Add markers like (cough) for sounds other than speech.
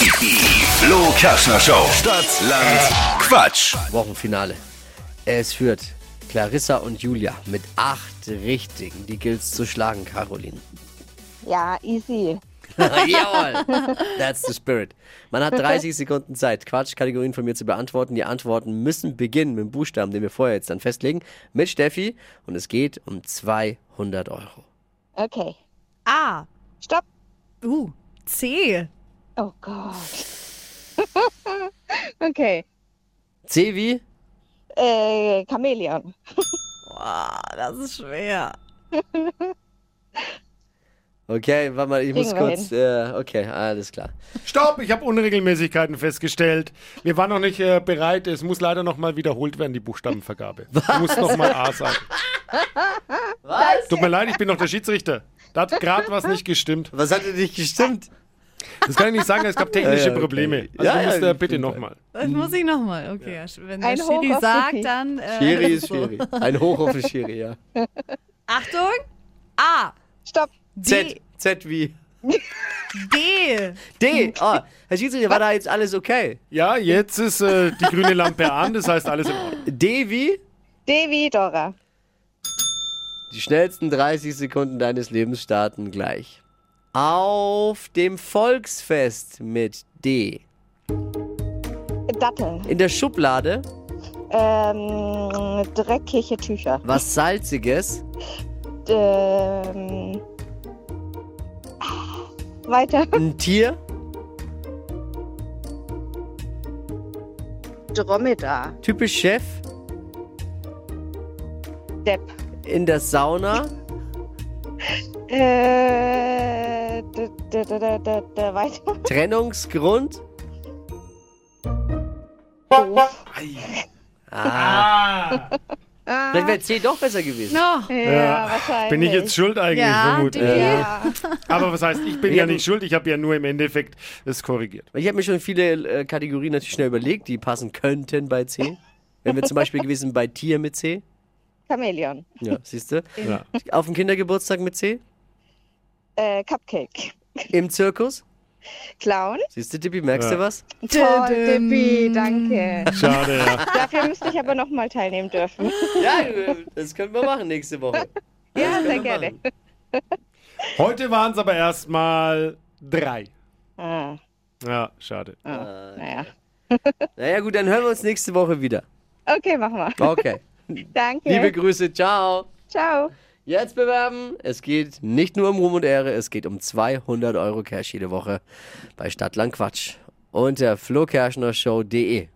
Die Flo Kerschner Show. Stadt, Land, Quatsch. Wochenfinale. Es führt Clarissa und Julia mit acht Richtigen. Die gilt's zu schlagen, Caroline. Ja, easy. (laughs) Jawohl. That's the spirit. Man hat 30 Sekunden Zeit, Quatschkategorien von mir zu beantworten. Die Antworten müssen beginnen mit dem Buchstaben, den wir vorher jetzt dann festlegen, mit Steffi. Und es geht um 200 Euro. Okay. A. Stopp. Uh. C. Oh Gott. (laughs) okay. C wie? Äh, Chamäleon. Boah, das ist schwer. (laughs) Okay, warte mal, ich muss Kriegen kurz. Äh, okay, alles klar. Stopp, ich habe Unregelmäßigkeiten festgestellt. Wir waren noch nicht äh, bereit. Es muss leider nochmal wiederholt werden, die Buchstabenvergabe. (laughs) Du musst nochmal A sagen. Was? Tut mir leid, ich bin noch der Schiedsrichter. Da hat gerade was nicht gestimmt. Was hat denn nicht gestimmt? Das kann ich nicht sagen, es gab technische Ja, ja, okay. Probleme. Also Ja, du ja, musst ich bitte nochmal. Das muss ich nochmal. Okay, ja. wenn der Ein Schiri sagt, dann. Äh, Schiri (laughs) ist so. Schiri. Ein Hoch auf Schiri, ja. (laughs) Achtung. A. Stopp. Z. D. Z wie? D. D. Oh, Herr Schiedsrichter, war da jetzt alles okay? Ja, jetzt ist äh, die grüne Lampe an, das heißt alles in Ordnung. D wie? Devi Dora. Die schnellsten 30 Sekunden deines Lebens starten gleich. Auf dem Volksfest mit D. Datteln. In der Schublade Ähm, dreckige Tücher. was Salziges. Ähm, weiter. Ein Tier. Dromedar. Typisch Chef. Depp. In der Sauna. Äh, weiter. Trennungsgrund. Doof. Ah. Ah, Vielleicht wäre C doch besser gewesen. No. ja, wahrscheinlich. Bin ich jetzt schuld eigentlich, Ja, vermutlich. Ja. Aber was heißt, ich bin ja nicht schuld, ich habe ja nur im Endeffekt es korrigiert. Ich habe mir schon viele äh, Kategorien natürlich schnell überlegt, die passen könnten bei C. Wenn wir zum Beispiel gewesen bei Tier mit C. Chamäleon. Ja, siehst du? Ja. Auf dem Kindergeburtstag mit C. Äh, Cupcake. Im Zirkus. Clown. Siehst du, Tippi, merkst Ja. du was? Toll, Düm. Dippi, danke. Schade, ja. (laughs) Dafür müsste ich aber nochmal teilnehmen dürfen. Ja, das können wir machen nächste Woche. Ja, sehr gerne. machen. Heute waren es aber erstmal drei. Ah, Ja, schade. ah, naja. Naja, gut, dann hören wir uns nächste Woche wieder. Okay, machen wir. Okay. (laughs) Danke. Liebe Grüße, ciao. Ciao. Jetzt bewerben. Es geht nicht nur um Ruhm und Ehre, es geht um 200 Euro Cash jede Woche bei Stadtland Quatsch. Unter flokerschnershow.de.